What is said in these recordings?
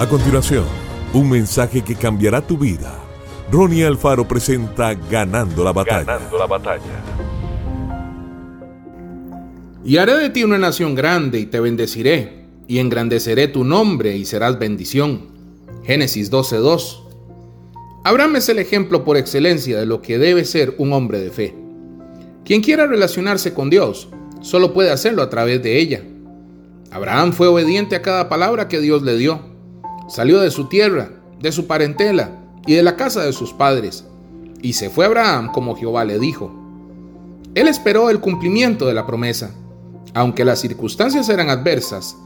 A continuación, un mensaje que cambiará tu vida. Ronnie Alfaro presenta Ganando la batalla. Ganando la batalla. Y haré de ti una nación grande y te bendeciré, y engrandeceré tu nombre y serás bendición. Génesis 12:2. Abraham es el ejemplo por excelencia de lo que debe ser un hombre de fe. Quien quiera relacionarse con Dios, solo puede hacerlo a través de ella. Abraham fue obediente a cada palabra que Dios le dio. Salió de su tierra, de su parentela y de la casa de sus padres, y se fue Abraham como Jehová le dijo. Él esperó el cumplimiento de la promesa, aunque las circunstancias eran adversas,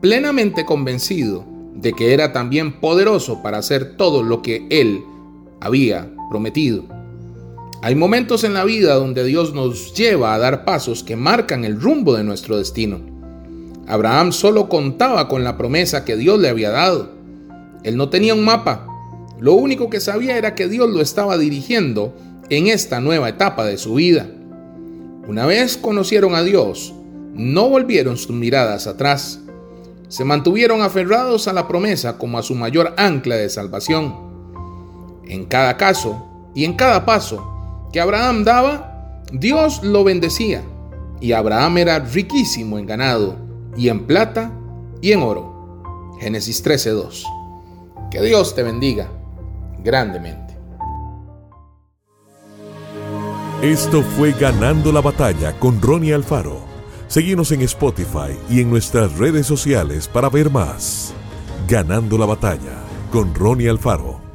plenamente convencido de que era también poderoso para hacer todo lo que él había prometido. Hay momentos en la vida donde Dios nos lleva a dar pasos que marcan el rumbo de nuestro destino. Abraham solo contaba con la promesa que Dios le había dado. Él no tenía un mapa. Lo único que sabía era que Dios lo estaba dirigiendo en esta nueva etapa de su vida. Una vez conocieron a Dios, no volvieron sus miradas atrás. Se mantuvieron aferrados a la promesa como a su mayor ancla de salvación. En cada caso y en cada paso que Abraham daba, Dios lo bendecía. Y Abraham era riquísimo en ganado, y en plata, y en oro. Génesis 13:2. Que Dios te bendiga grandemente. Esto fue Ganando la Batalla con Ronnie Alfaro. Seguimos en Spotify y en nuestras redes sociales para ver más. Ganando la Batalla con Ronnie Alfaro.